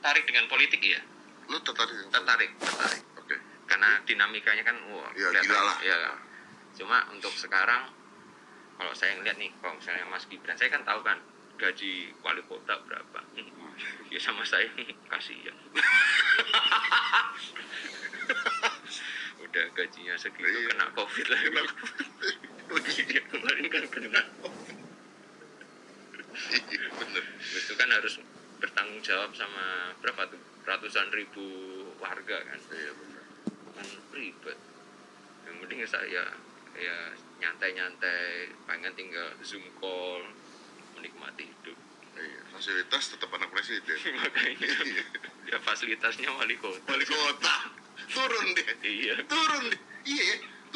tertarik dengan politik ya Lu tertarik? tertarik tertarik? Oke. karena dinamikanya kan wah Ya, kelihatan. gila lah. ya cuma untuk sekarang kalau saya ngeliat nih kalau misalnya Mas Gibran saya kan tahu kan gaji wali kota berapa ya sama saya kasihan udah gajinya segitu Iya. kena covid lagi Kena Iya, kemarin kan kena Iya, bener. itu kan harus bertanggung jawab sama berapa tuh? Ratusan ribu warga kan? Iya, kan ribet. Yang penting saya ya nyantai-nyantai pengen tinggal zoom call menikmati hidup. Iya, fasilitas tetap anak presiden. makanya Iya. ya fasilitasnya wali kota. Wali kota. Turun deh, iya. Turun deh.